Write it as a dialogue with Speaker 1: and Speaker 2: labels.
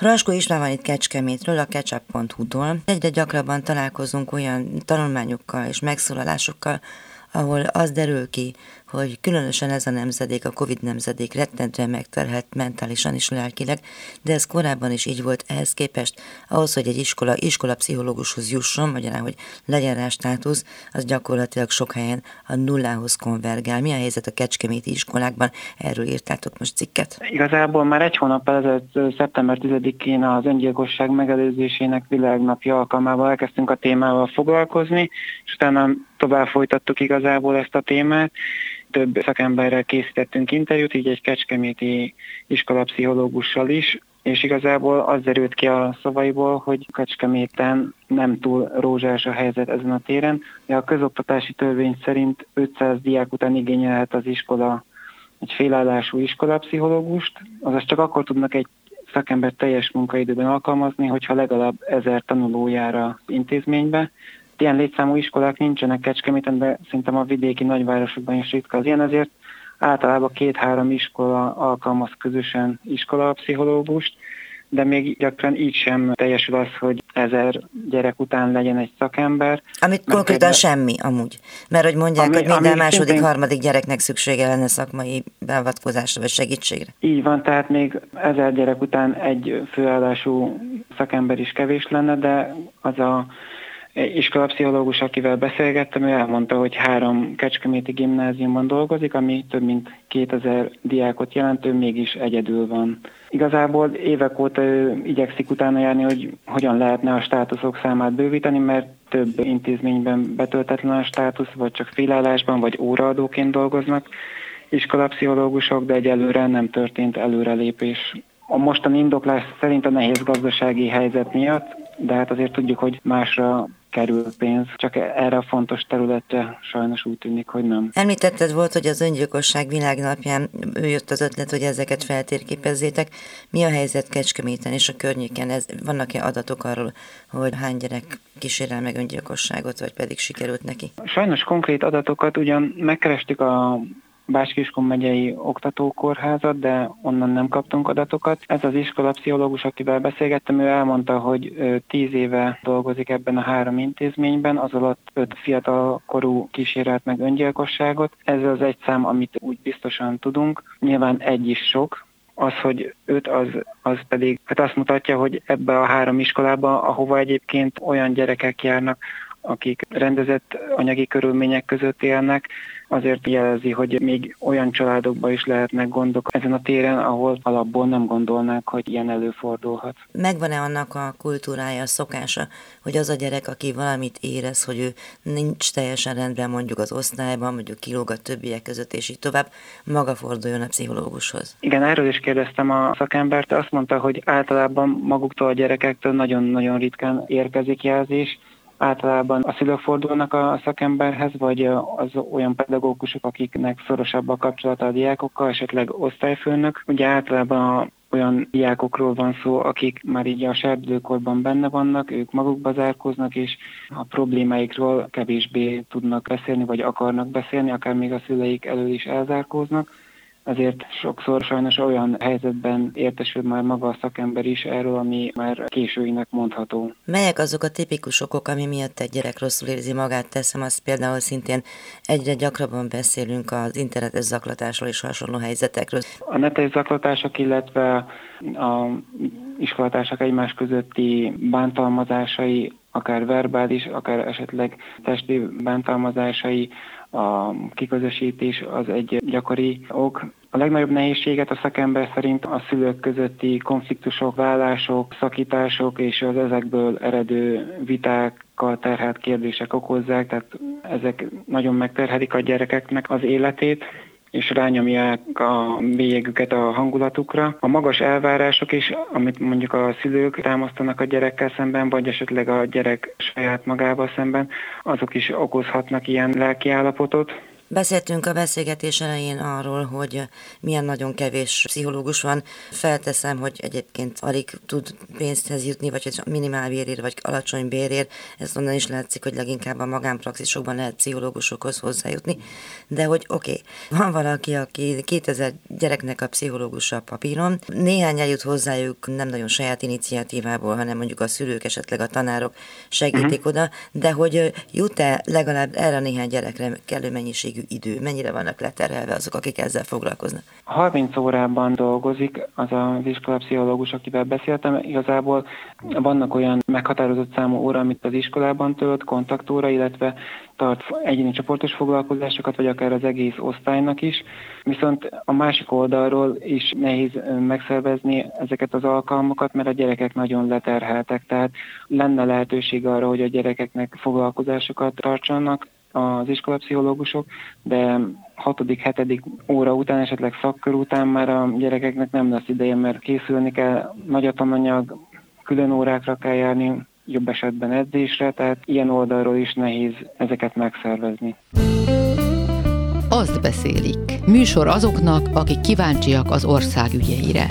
Speaker 1: Raskó István van itt Kecskemétről, a ketchup.hu-tól. Egyre gyakrabban találkozunk olyan tanulmányokkal és megszólalásokkal, ahol az derül ki, hogy különösen ez a nemzedék, a Covid nemzedék rettentően megterhelt mentálisan és lelkileg, de ez korábban is így volt ehhez képest. Ahhoz, hogy egy iskola, iskola pszichológushoz jusson, magyarán, hogy legyen rá státusz, az gyakorlatilag sok helyen a nullához konvergál. Mi a helyzet a kecskeméti iskolákban? Erről írtátok most cikket.
Speaker 2: Igazából már egy hónap ezelőtt, szeptember 10-én az öngyilkosság megelőzésének világnapja alkalmával elkezdtünk a témával foglalkozni, és utána tovább folytattuk igazából ezt a témát, több szakemberrel készítettünk interjút, így egy kecskeméti iskolapszichológussal is, és igazából az derült ki a szavaiból, hogy Kecskeméten nem túl rózsás a helyzet ezen a téren. De a közoktatási törvény szerint 500 diák után igényelhet az iskola egy félállású iskolapszichológust, azaz csak akkor tudnak egy szakember teljes munkaidőben alkalmazni, hogyha legalább ezer tanulójára intézménybe, ilyen létszámú iskolák nincsenek Kecskeméten, de szerintem a vidéki nagyvárosokban is ritka az ilyen, ezért általában két-három iskola alkalmaz közösen iskolapszichológust, de még gyakran így sem teljesül az, hogy ezer gyerek után legyen egy szakember.
Speaker 1: Amit konkrétan ebbe... semmi amúgy. Mert hogy mondják, ami, hogy minden második, szintén... harmadik gyereknek szüksége lenne szakmai beavatkozásra vagy segítségre.
Speaker 2: Így van, tehát még ezer gyerek után egy főállású szakember is kevés lenne, de az a iskolapszichológus, akivel beszélgettem, ő elmondta, hogy három kecskeméti gimnáziumban dolgozik, ami több mint 2000 diákot jelentő, mégis egyedül van. Igazából évek óta ő igyekszik utána járni, hogy hogyan lehetne a státuszok számát bővíteni, mert több intézményben betöltetlen a státusz, vagy csak félállásban, vagy óraadóként dolgoznak iskolapszichológusok, de egyelőre nem történt előrelépés. A mostani indoklás szerint a nehéz gazdasági helyzet miatt, de hát azért tudjuk, hogy másra kerül pénz, csak erre a fontos területre sajnos úgy tűnik, hogy nem.
Speaker 1: Említetted volt, hogy az öngyilkosság világnapján ő jött az ötlet, hogy ezeket feltérképezzétek. Mi a helyzet Kecskeméten és a környéken? Ez, vannak-e adatok arról, hogy hány gyerek kísérel meg öngyilkosságot, vagy pedig sikerült neki?
Speaker 2: Sajnos konkrét adatokat ugyan megkerestük a Báskiskun megyei oktatókórházat, de onnan nem kaptunk adatokat. Ez az iskolapszichológus, akivel beszélgettem, ő elmondta, hogy tíz éve dolgozik ebben a három intézményben, az alatt öt fiatal korú kísérelt meg öngyilkosságot. Ez az egy szám, amit úgy biztosan tudunk. Nyilván egy is sok, az, hogy öt, az, az pedig hát azt mutatja, hogy ebbe a három iskolába, ahova egyébként olyan gyerekek járnak, akik rendezett anyagi körülmények között élnek, azért jelezi, hogy még olyan családokban is lehetnek gondok ezen a téren, ahol alapból nem gondolnák, hogy ilyen előfordulhat.
Speaker 1: Megvan-e annak a kultúrája, a szokása, hogy az a gyerek, aki valamit érez, hogy ő nincs teljesen rendben mondjuk az osztályban, mondjuk kilóg a többiek között, és így tovább, maga forduljon a pszichológushoz?
Speaker 2: Igen, erről is kérdeztem a szakembert, azt mondta, hogy általában maguktól a gyerekektől nagyon-nagyon ritkán érkezik jelzés, általában a szülők fordulnak a szakemberhez, vagy az olyan pedagógusok, akiknek szorosabb a kapcsolata a diákokkal, esetleg osztályfőnök. Ugye általában olyan diákokról van szó, akik már így a serdülőkorban benne vannak, ők magukba zárkoznak, és a problémáikról kevésbé tudnak beszélni, vagy akarnak beszélni, akár még a szüleik elől is elzárkóznak azért sokszor sajnos olyan helyzetben értesül már maga a szakember is erről, ami már későinek mondható.
Speaker 1: Melyek azok a tipikus okok, ami miatt egy gyerek rosszul érzi magát? Teszem azt például szintén egyre gyakrabban beszélünk az internetes zaklatásról és hasonló helyzetekről.
Speaker 2: A netes zaklatások, illetve a iskolatársak egymás közötti bántalmazásai, akár verbális, akár esetleg testi bántalmazásai, a kiközösítés az egy gyakori ok. A legnagyobb nehézséget a szakember szerint a szülők közötti konfliktusok, vállások, szakítások és az ezekből eredő vitákkal terhelt kérdések okozzák, tehát ezek nagyon megterhelik a gyerekeknek az életét és rányomják a bélyegüket a hangulatukra. A magas elvárások is, amit mondjuk a szülők támasztanak a gyerekkel szemben, vagy esetleg a gyerek saját magával szemben, azok is okozhatnak ilyen lelkiállapotot.
Speaker 1: Beszéltünk a beszélgetés elején arról, hogy milyen nagyon kevés pszichológus van. Felteszem, hogy egyébként alig tud pénzhez jutni, vagy hogy minimál bérért, vagy alacsony bérért. Ez onnan is látszik, hogy leginkább a magánpraxisokban lehet pszichológusokhoz hozzájutni. De hogy oké, okay, van valaki, aki 2000 gyereknek a pszichológusa papíron, néhány eljut hozzájuk nem nagyon saját iniciatívából, hanem mondjuk a szülők, esetleg a tanárok segítik uh-huh. oda, de hogy jut-e legalább erre a néhány gyerekre kellő mennyiségű idő, mennyire vannak leterhelve azok, akik ezzel foglalkoznak?
Speaker 2: 30 órában dolgozik az az iskolapszichológus, akivel beszéltem. Igazából vannak olyan meghatározott számú óra, amit az iskolában tölt, kontaktóra, illetve tart egyéni csoportos foglalkozásokat, vagy akár az egész osztálynak is. Viszont a másik oldalról is nehéz megszervezni ezeket az alkalmakat, mert a gyerekek nagyon leterheltek, tehát lenne lehetőség arra, hogy a gyerekeknek foglalkozásokat tartsanak, az iskolapszichológusok, de 6.-7. óra után, esetleg szakkör után már a gyerekeknek nem lesz ideje, mert készülni kell, nagy tananyag, külön órákra kell járni, jobb esetben edzésre, tehát ilyen oldalról is nehéz ezeket megszervezni.
Speaker 3: Azt beszélik. Műsor azoknak, akik kíváncsiak az ország ügyeire.